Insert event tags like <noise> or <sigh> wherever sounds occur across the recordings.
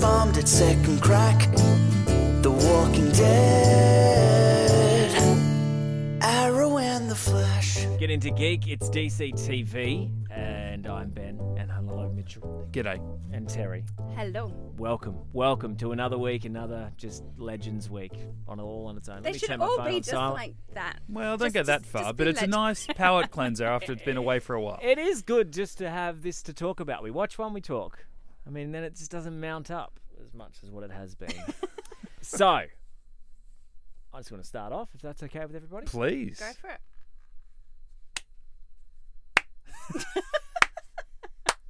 bombed at second crack. The Walking Dead. Arrow and the Flash. Get into geek. It's DC TV, and I'm Ben, and hello Mitchell G'day. and Terry. Hello. Welcome, welcome to another week, another just Legends week on all on its own. Let They me should turn my all phone be just silent. like that. Well, don't Just- go that just- far, just but be it's a legend. nice palate cleanser after it's been away for a while. <laughs> It is good just to have this to talk about. We watch one, we talk. I mean, then it just doesn't mount up as much as what it has been. <laughs> so, I just want to start off, if that's okay with everybody. Please. Go for it. <laughs>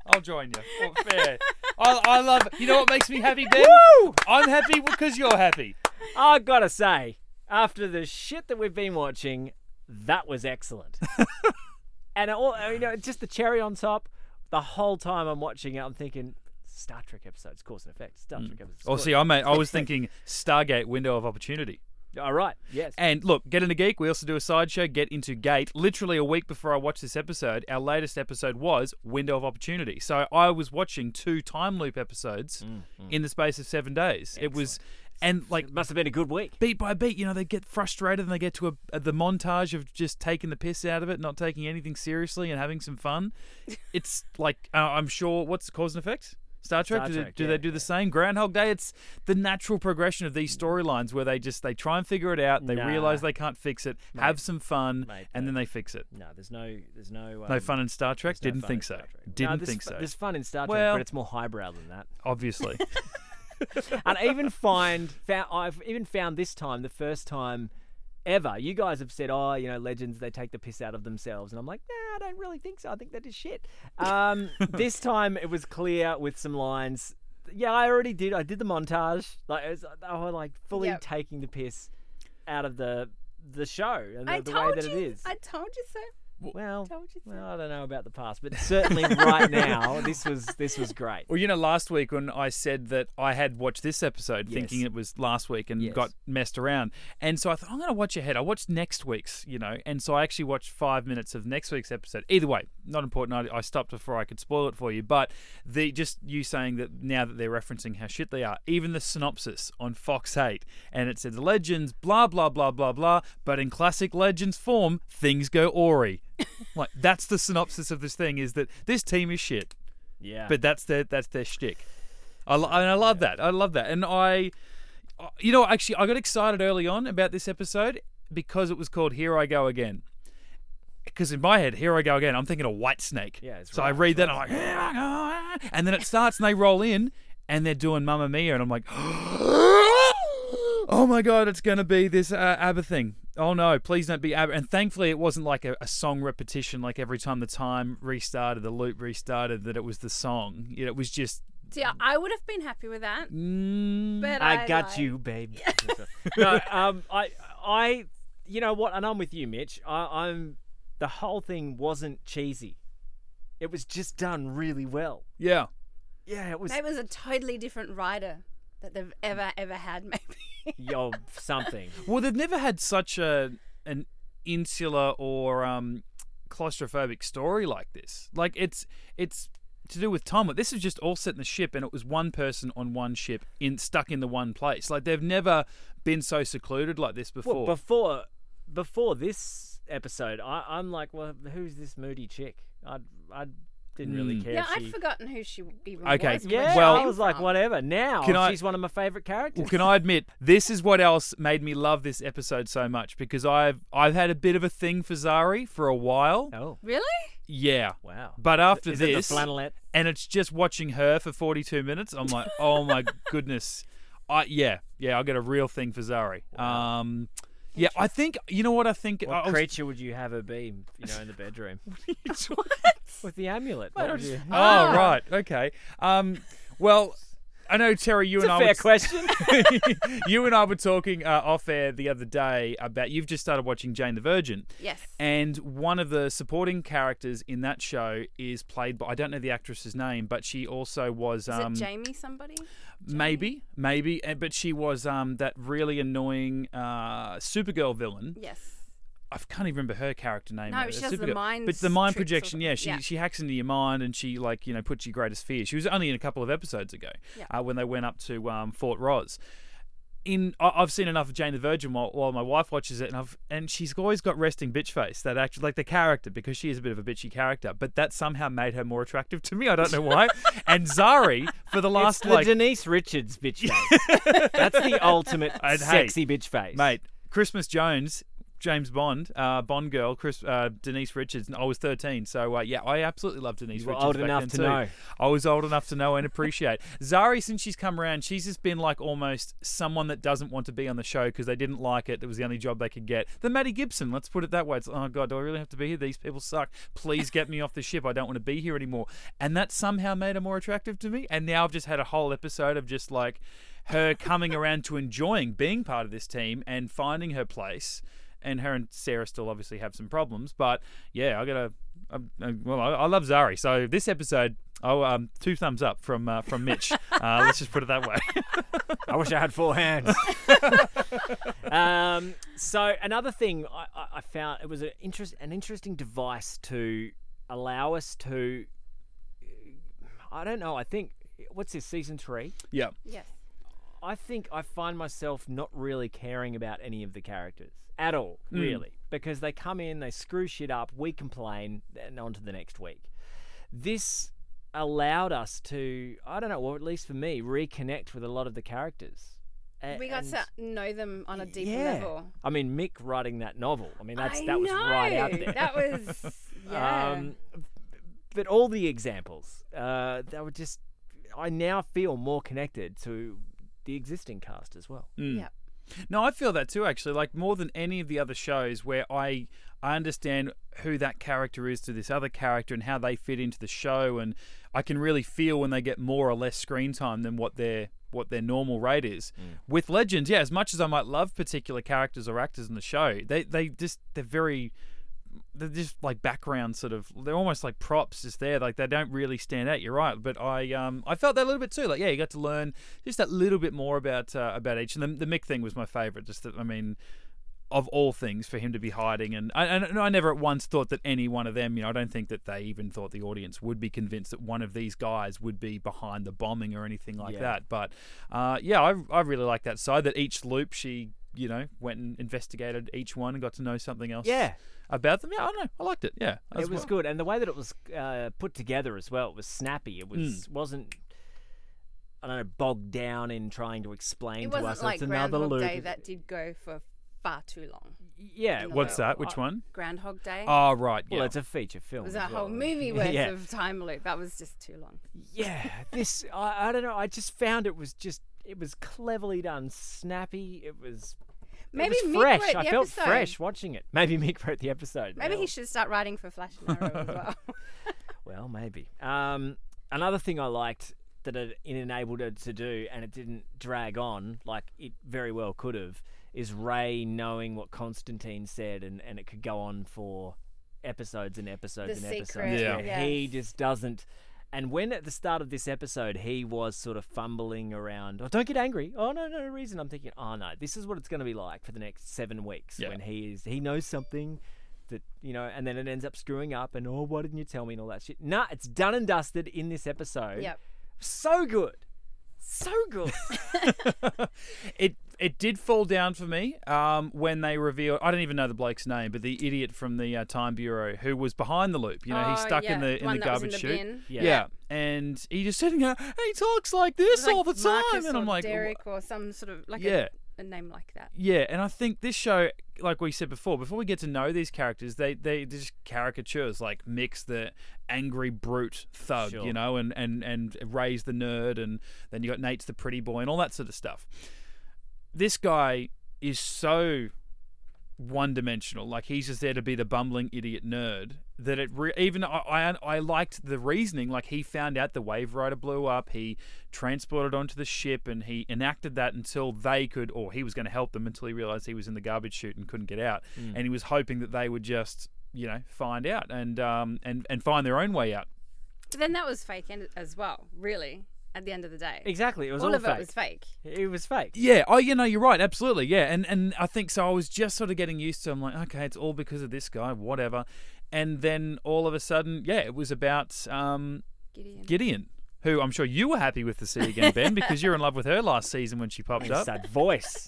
I'll join you. Oh, fair. I, I love You know what makes me happy, Ben? I'm happy because you're happy. I gotta say, after the shit that we've been watching, that was excellent. <laughs> and all, you know, just the cherry on top. The whole time I'm watching it, I'm thinking Star Trek episodes, cause and effect. Star hmm. Trek episodes. Oh, see, I, made, I was <laughs> thinking Stargate window of opportunity. All right, yes. And look, Get Into Geek, we also do a sideshow, Get Into Gate. Literally a week before I watched this episode, our latest episode was Window of Opportunity. So I was watching two time loop episodes mm, mm. in the space of seven days. It was, and like, it must have been a good week. beat by beat, you know, they get frustrated and they get to a, a, the montage of just taking the piss out of it, not taking anything seriously and having some fun. <laughs> It's like, uh, I'm sure, what's the cause and effect? Star Trek? Star do Trek, they, do, yeah, they do the same? Groundhog Day? It's the natural progression of these storylines where they just, they try and figure it out, they Nah. realize they can't fix it, have some fun, Mate, and then they- fix it. No, there's no, there's no, No um, fun in Star Trek? no Didn't think so. No, Didn't there's think so. There's fun in Star Trek, Well- but it's more highbrow than that. Obviously. <laughs> and I even find found, I've even found this time the first time ever. You guys have said, "Oh, you know, legends they take the piss out of themselves," and I'm like, "Nah, I don't really think so. I think that is shit." Um, <laughs> this time it was clear with some lines. Yeah, I already did. I did the montage. Like it was, they were like fully Yep. taking the piss out of the the show and the, I the told way that you. it is. I told you so. Well, told you so. well, I don't know about the past, but certainly <laughs> right now, this was this was great. Well, you know, last week when I said that I had watched this episode Yes. thinking it was last week and Yes. got messed around. And so I thought, I'm going to watch ahead. I watched next week's, you know, and so I actually watched five minutes of next week's episode. Either way, not important. I, I stopped before I could spoil it for you. But the just you saying that now that they're referencing how shit they are, even the synopsis on Fox 8, and it says Legends, blah, blah, blah, blah, blah. But in classic Legends form, things go awry. Like, that's the synopsis of this thing is that this team is shit Yeah, but that's their that's their shtick. I, and I love that. I love that. And I, you know, actually, I got excited early on about this episode because it was called "Here I Go Again." Because in my head, "Here I Go Again," I'm thinking of Whitesnake. Yeah, it's so I read that, and I'm like, "Here I go," and then it starts, and they roll in, and they're doing "Mamma Mia," and I'm like, <gasps> "Oh my god, it's gonna be this uh, ABBA thing." Oh no, please don't be ABBA. And thankfully, it wasn't like a, a song repetition, like every time the time restarted, the loop restarted, that it was the song. It was just. See, I- I would have been happy with that. Mm, But I I, got like- you, babe. <laughs> no, um, I, I, you know what? And I'm with you, Mitch. I, I'm. The whole thing wasn't cheesy. It was just done really well. yeah. Yeah, it was. Maybe it was a totally different writer that they've ever ever had. <laughs> Maybe. Yo, something. Well, they've never had such a an insular or um, claustrophobic story like this. Like it's it's to do with time. This is just all set in the ship, and it was one person on one ship in stuck in the one place. Like they've never been so secluded like this before. Well, before, before this episode, I, I'm like, well, who's this moody chick? I'd I didn't really Mm. care. yeah, if I'd she... forgotten who she even Okay, was. and Yeah, she Well- I came was like, from. whatever. Now Can I- she's one of my favorite characters. Well, can I admit this is what else made me love this episode so much because I've I've had a bit of a thing for Zari for a while. Oh, Really? Yeah. wow. But after Is it the this, flannelette? and it's just watching her for 42 minutes. I'm like, oh my <laughs> goodness. I yeah, yeah, I get a real thing for Zari. Um, yeah, I think you know what I think. What I was- creature would you have her be, you know, in the bedroom? <laughs> what? <laughs> With the amulet. Mate, What I would you- <laughs> oh right, okay. Um, well, I know Terry, you It's and a I fair were, question. you and I were talking uh, off air the other day about you've just started watching Jane the Virgin. Yes. And one of the supporting characters in that show is played by I don't know the actress's name, but she also was Is um it Jamie somebody? Maybe maybe, but she was um that really annoying uh Supergirl villain. Yes. I can't even remember her character name. No, she has the mind But the mind projection, yeah, she Yeah. she hacks into your mind and she like you know puts your greatest fear. She was only in a couple of episodes ago Yeah. uh, when they went up to um, Fort Rozz. In I've seen enough of Jane the Virgin while, while my wife watches it, and I've and she's always got resting bitch face. That actually like the character because she is a bit of a bitchy character, but that somehow made her more attractive to me. I don't know why. <laughs> and Zari for the last the like Denise Richards bitch <laughs> face. That's the ultimate I'd hate- sexy bitch face. mate Christmas Jones. James Bond, uh, Bond girl, Chris, uh, Denise Richards. I was 13, so uh, yeah, I absolutely love Denise You were Richards. old back enough then to too. know. I was old enough to know and appreciate. <laughs> Zari, since she's come around, she's just been like almost someone that doesn't want to be on the show because they didn't like it. It was the only job they could get. The Maddie Gibson, let's put it that way. It's oh god, do I really have to be here? These people suck. Please get me off the ship. I don't want to be here anymore. And that somehow made her more attractive to me. And now I've just had a whole episode of just like her coming around to enjoying being part of this team and finding her place. And her and Sarah still obviously have some problems, but yeah, I gotta. I, I, well, I, I love Zari, so this episode, oh, um, two thumbs up from uh, from Mitch. <laughs> Uh, let's just put it that way. I wish I had four hands. <laughs> um, so another thing I, I- I found it was an interest an interesting device to allow us to. I don't know. I think what's this season three? yeah, Yes. I think I find myself not really caring about any of the characters at all, really, because they come in, they screw shit up, we complain, and on to the next week. This allowed us to, I don't know, or at least for me, reconnect with a lot of the characters. A- We got to know them on a deeper yeah. level. I mean, Mick writing that novel. I mean, that's I that was right out there. That was <laughs> yeah. Um, but all the examples, uh, they were just. I now feel more connected to the existing cast as well. Mm. yeah. No, I feel that too. Actually, like more than any of the other shows where I I understand who that character is to this other character and how they fit into the show, and I can really feel when they get more or less screen time than what their what their normal rate is. Mm. With Legends, yeah, as much as I might love particular characters or actors in the show, they they just they're very they're just like background sort of they're almost like props just there like they don't really stand out you're right but i um i felt that a little bit too like yeah you got to learn just that little bit more about uh, about each and the, the mick thing was my favorite just that i mean of all things for him to be hiding and I, and I never at once thought that any one of them you know I don't think that they even thought the audience would be convinced that one of these guys would be behind the bombing or anything like Yeah. that but uh, yeah I, I really like that side that each loop she you know went and investigated each one and got to know something else Yeah, about them. Yeah, I don't know. I liked it. Yeah, it was good, and the way that it was uh, put together as well, it was snappy. It was Hmm. wasn't. I don't know, bogged down in trying to explain It to wasn't us. like it's another Groundhog loop. Day that did go for far too long. yeah, What's world. that? Which one? Groundhog Day. Oh, right. Yeah. well, it's a feature film. it was as a whole well. movie <laughs> worth yeah. of time loop. That was just too long. Yeah, this I, I don't know. I just found it was just it was cleverly done, snappy. It was Maybe it was Mick fresh. wrote I the felt episode. fresh watching it. Maybe Mick wrote the episode. Maybe Well- he should start writing for Flash and Arrow as well. <laughs> <laughs> Well, maybe. Um, another thing I liked that it, it enabled it to do, and it didn't drag on like it very well could have, is Ray knowing what Constantine said, and, and it could go on for episodes and episodes The and secret, episodes. Yeah. where He just doesn't. And when at the start of this episode he was sort of fumbling around, oh, don't get angry. Oh no, no reason. I'm thinking, oh no, this is what it's going to be like for the next seven weeks Yeah. when he is he knows something that you know, and then it ends up screwing up, and oh, why didn't you tell me and all that shit? Nah, it's done and dusted in this episode. yep. so good, so good. <laughs> it it did fall down for me um, when they revealed. I don't even know the bloke's name, but the idiot from the uh, Time Bureau who was behind the loop. You know, he's Oh, stuck yeah, in the in one the that garbage in the chute. Yeah. Yeah. and he just sitting there. He talks like this It was all the time, Marcus and I'm or like, Derek or some sort of like yeah. a, a name like that. Yeah, and I think this show, like we said before, before we get to know these characters, they they just caricatures like Mick's the angry brute thug, Sure. you know, and and and Ray's the nerd, and then you got Nate's the pretty boy, and all that sort of stuff. This guy is so one dimensional. Like he's just there to be the bumbling idiot nerd. That it re- even I, I I liked the reasoning. Like he found out the wave rider blew up. He transported onto the ship and he enacted that until they could, or he was going to help them until he realized he was in the garbage chute and couldn't get out. And he was hoping that they would just you know find out and um and and find their own way out. But then that was fake en- as well, really, at the end of the day. Exactly. It was all all, of fake. it was fake. It was fake. Yeah. Oh, you know, you're right. Absolutely. Yeah. And and I think so. I was just sort of getting used to. I'm like, okay, it's all because of this guy, whatever. And then all of a sudden, yeah, it was about um, Gideon. Gideon, who I'm sure you were happy with to see again, Ben, because you're in love with her last season when she popped It's up. that voice.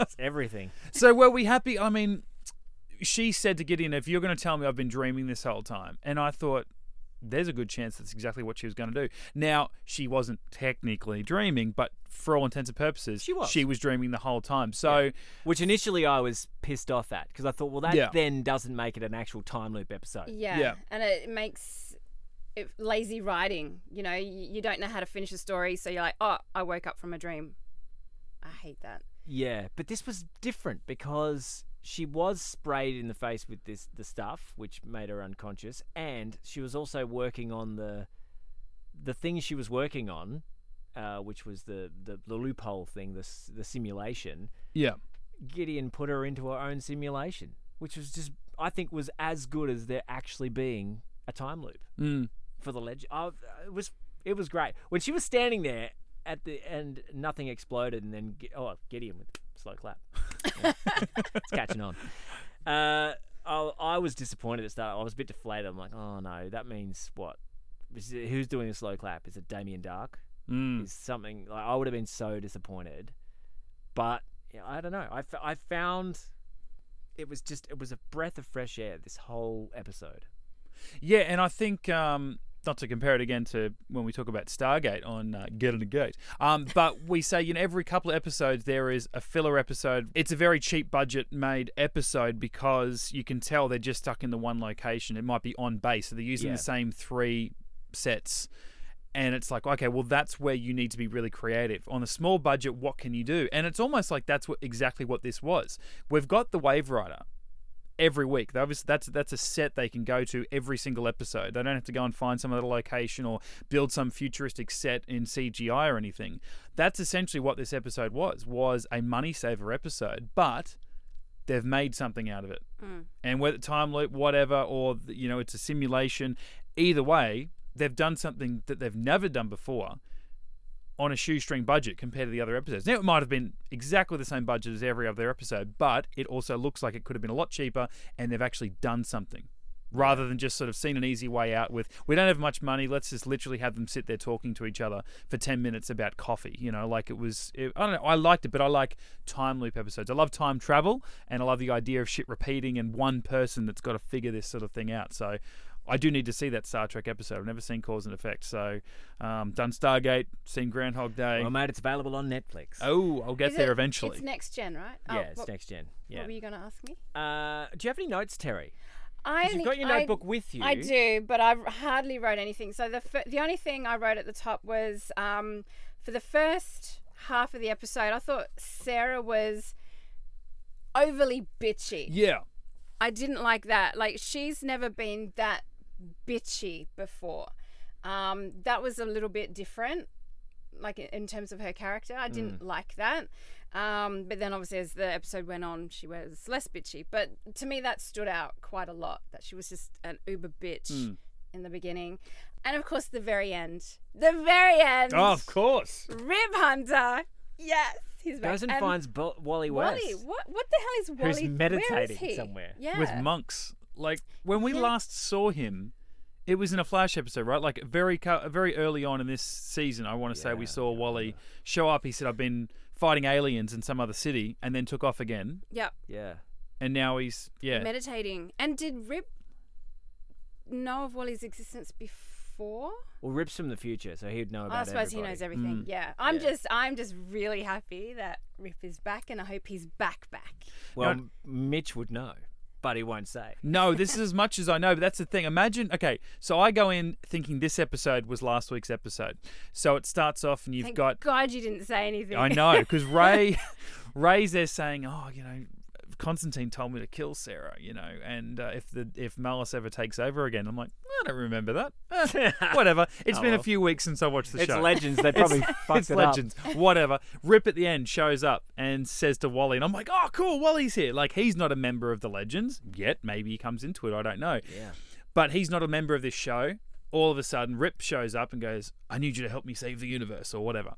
it's everything. So were we happy? I mean, she said to Gideon, "If you're going to tell me I've been dreaming this whole time," and I thought. There's a good chance that's exactly what she was going to do. Now, she wasn't technically dreaming, but for all intents and purposes, She was. She was dreaming the whole time. So, Which initially I was pissed off at because I thought, well, that Yeah. then doesn't make it an actual time loop episode. Yeah. Yeah. And it makes it lazy writing. You know, you, you don't know how to finish a story, so you're like, oh, I woke up from a dream. I hate that. Yeah, but this was different because she was sprayed in the face with this the stuff, which made her unconscious, and she was also working on the the thing she was working on, uh, which was the, the the loophole thing, the the simulation. yeah. Gideon put her into her own simulation, which was just I think was as good as there actually being a time loop Mm. for the legend. Oh, it was it was great when she was standing there at the end. Nothing exploded, and then oh Gideon with slow clap. Yeah. <laughs> it's catching on. Uh, I, I was disappointed at the start. I was a bit deflated. I'm like, oh no, that means what? Is who's doing a slow clap? Is it Damien Darhk? Mm. Is something like I would have been so disappointed, but yeah, I don't know. I, f- I found it was just it was a breath of fresh air. This whole episode. Yeah, and I think um, not to compare it again to when we talk about Stargate on uh, Get in the Gate, um, but we say you know every couple of episodes there is a filler episode. It's a very cheap budget made episode because you can tell they're just stuck in the one location. It might be on base, so they're using Yeah. the same three sets. And it's like, okay, well, that's where you need to be really creative. On a small budget, what can you do? And it's almost like that's what exactly what this was. We've got the Wave Rider, every week. They Obviously, that's that's a set they can go to every single episode. They don't have to go and find some other location or build some futuristic set in CGI or anything. That's essentially what this episode was. Was a money saver episode, but they've made something out of it. Mm. And whether time loop, whatever, or you know, it's a simulation. Either way, they've done something that they've never done before on a shoestring budget compared to the other episodes. Now, it might have been exactly the same budget as every other episode, but it also looks like it could have been a lot cheaper, and they've actually done something. Rather than just sort of seen an easy way out with, we don't have much money, let's just literally have them sit there talking to each other for 10 minutes about coffee. You know, like it was, it, I don't know, I liked it, but I like time loop episodes. I love time travel, and I love the idea of shit repeating and one person that's got to figure this sort of thing out. So I do need to see that Star Trek episode. I've never seen Cause and Effect. So, um, done Stargate, seen Groundhog Day. Well, mate, it's available on Netflix. Oh, I'll get Is there it- eventually. It's next gen, right? yeah, Oh, it's what, next gen. Yeah. What were you going to ask me? Uh, do you have any notes, Terry? I 'Cause you've only- got your I- notebook with you. I do, but I hardly wrote anything. So the f- the only thing I wrote at the top was um, for the first half of the episode, I thought Sarah was overly bitchy. yeah. I didn't like that. Like she's never been that bitchy before. Um, that was a little bit different, like in- terms of her character. I didn't like that. Um, but then obviously as the episode went on, she was less bitchy. But to me, that stood out quite a lot. That she was just an uber bitch in the beginning, and of course the very end. The very end. Oh, of course. Rip Hunter. Yes, he's back. Goes and And finds Bo- Wally West. Wally. What? What the hell is Wally? Who's meditating he? somewhere. Yeah. With monks. Like, when we Yeah. last saw him, it was in a Flash episode, right? Like, very very early on in this season, I want to say we Yeah, saw Wally show up. He said, I've been fighting aliens in some other city, and then took off again. Yep. Yeah. And now he's, yeah. meditating. And did Rip know of Wally's existence before? Well, Rip's from the future, so he'd know about I suppose he knows everything. Mm. Yeah. I'm Yeah. just I'm just really happy that Rip is back and I hope he's back back. Well, No. Mitch would know, but he won't say. <laughs> No, this is as much as I know, but that's the thing. Imagine, okay, so I go in thinking this episode was last week's episode. So it starts off and you've Thank got God you didn't say anything. I know because Ray, <laughs> Ray's there saying, "Oh, you know, Constantine told me to kill Sarah, you know, and uh, if the if Malice ever takes over again, I'm like, I don't remember that. Eh, <laughs> whatever. <laughs> It's Oh, been well. a few weeks since I watched the It's show. It's Legends. They <laughs> probably fucked it's it legends. Whatever. Rip at the end shows up and says to Wally, and I'm like, oh, cool, Wally's here. Like, he's not a member of the legends yet. Maybe he comes into it. I don't know. Yeah. But he's not a member of this show. All of a sudden, Rip shows up and goes, I need you to help me save the universe or whatever.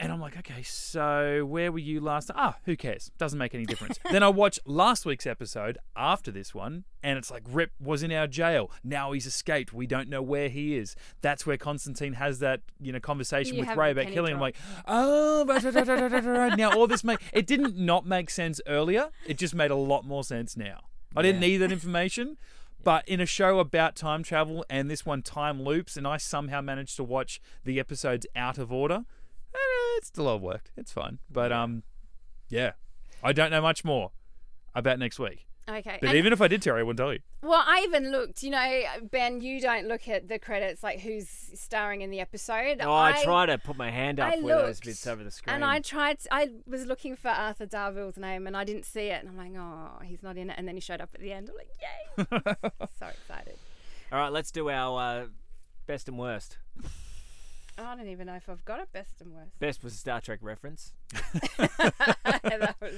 And I'm like, okay, so where were you last? Ah, who cares? Doesn't make any difference. then I watch last week's episode after this one, and it's like Rip was in our jail. Now he's escaped. We don't know where he is. That's where Constantine has that you know conversation You with Ray about killing. him. I'm like, oh, da, da, da. now all this make it didn't not make sense earlier. It just made a lot more sense now. I didn't Yeah. need that information. But in a show about time travel and this one time loops, and I somehow managed to watch the episodes out of order, it still all worked. It's fine. But um, yeah, I don't know much more about next week. Okay. But and- even if I did, Terry, I wouldn't tell you. Well, I even looked. You know, Ben, you don't look at the credits like who's starring in the episode. Oh, I, try to put my hand up I where those bits over the screen. And I tried. I was looking for Arthur Darvill's name, and I didn't see it. And I'm like, oh, he's not in it. And then he showed up at the end. I'm like, yay! <laughs> so excited. All right, let's do our uh, best and worst. I don't even know if I've got a best and worst. Best was a Star Trek reference. <laughs> that was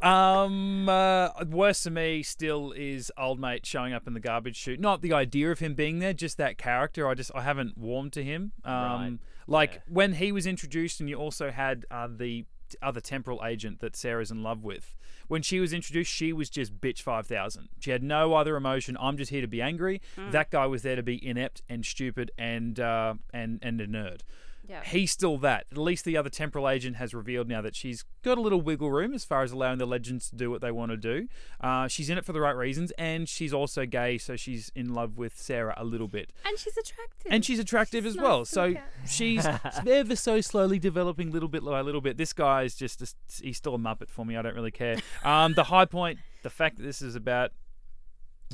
Um, uh, worst to me still is old mate showing up in the garbage chute. Not the idea of him being there, just that character. I just I haven't warmed to him. Um, Right. like Yeah. when he was introduced, and you also had uh, the t- other temporal agent that Sarah's in love with. When she was introduced, she was just bitch five thousand. She had no other emotion. I'm just here to be angry. That guy was there to be inept and stupid and uh, and and a nerd. Yeah. He's still that. At least the other temporal agent has revealed now that she's got a little wiggle room as far as allowing the legends to do what they want to do. Uh, she's in it for the right reasons, and she's also gay, so she's in love with Sarah a little bit. And she's attractive. And she's attractive She's as well, nice to so at. she's <laughs> ever so slowly developing little bit by little bit. This guy is just, a, he's still a muppet for me. I don't really care. Um, the high point, the fact that this is about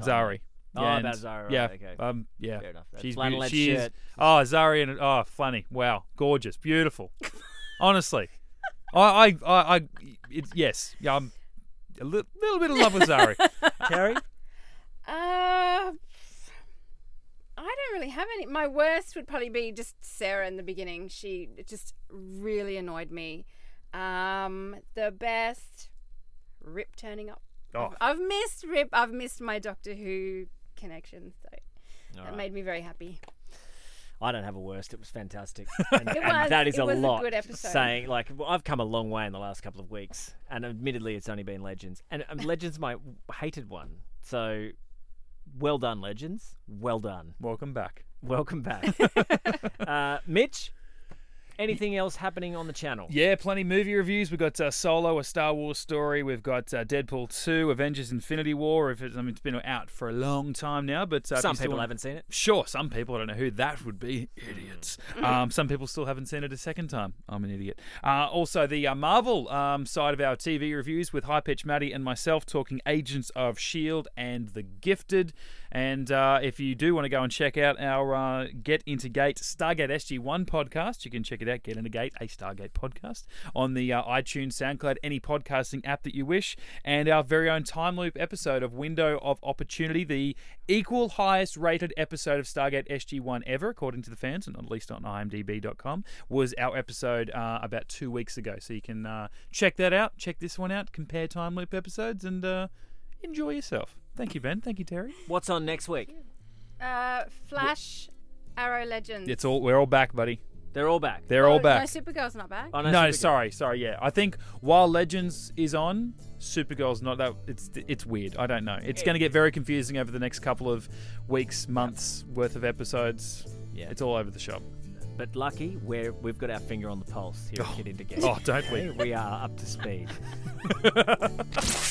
Zari. Oh, and- about Zari, right, yeah, okay. um, yeah. Fair enough. That She's flannelette beautiful. She is. Oh, Zari and oh, funny. Wow, gorgeous, beautiful. Honestly, <laughs> I, I, I, I it's yes, yeah, I'm a li- little bit in love with Zari. Terry? <laughs> Uh, I don't really have any. My worst would probably be just Sarah in the beginning. She just really annoyed me. Um, the best, Rip turning up. Oh. I've, I've missed Rip. I've missed my Doctor Who connection. So All that right. made me very happy. I don't have a worst. It was fantastic. <laughs> And, It and was- that is it a was a lot. good episode. Saying like well, I've come a long way in the last couple of weeks, and admittedly, it's only been Legends, and um, Legends my hated one. So, well done, Legends. Well done. Welcome back. Welcome back, <laughs> <laughs> uh, Mitch. Anything else happening on the channel? Yeah, plenty movie reviews. We've got uh, Solo, a Star Wars story. We've got uh, Deadpool 2, Avengers Infinity War. If it, I mean, it's been out for a long time now, but uh, Some people want- haven't seen it. Sure, some people. I don't know who that would be. Um, some people still haven't seen it a second time. I'm an idiot. Uh, also, the uh, Marvel um, side of our TV reviews with High Pitch Maddie and myself talking Agents of S.H.I.E.L.D. And The Gifted. And uh, if you do want to go and check out our uh, Get Into Gate Stargate SG1 podcast, you can check it out, Get Into Gate, a Stargate podcast, on the uh, iTunes, SoundCloud, any podcasting app that you wish. And our very own time loop episode of Window of Opportunity, the equal highest rated episode of Stargate SG1 ever, according to the fans, and at least on imdb.com, was our episode uh, about two weeks ago. So you can uh, check that out, check this one out, compare time loop episodes, and uh, enjoy yourself. Thank you, Ben. Thank you, Terry. What's on next week? Uh, Flash, Arrow Legends. It's all we're all back, buddy. They're all back. They're all Oh, back. No, Supergirl's not back. Oh, No, Supergirl. sorry, sorry. Yeah, I think while Legends is on, Supergirl's not that. It's it's weird. I don't know. It's going to get very confusing over the next couple of weeks, months worth of episodes. Yeah. It's all over the shop. But lucky, we're, we've got our finger on the pulse here at oh. Get Into Geek. Oh, don't we? we are up to speed. <laughs>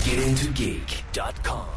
GetIntoGeek.com.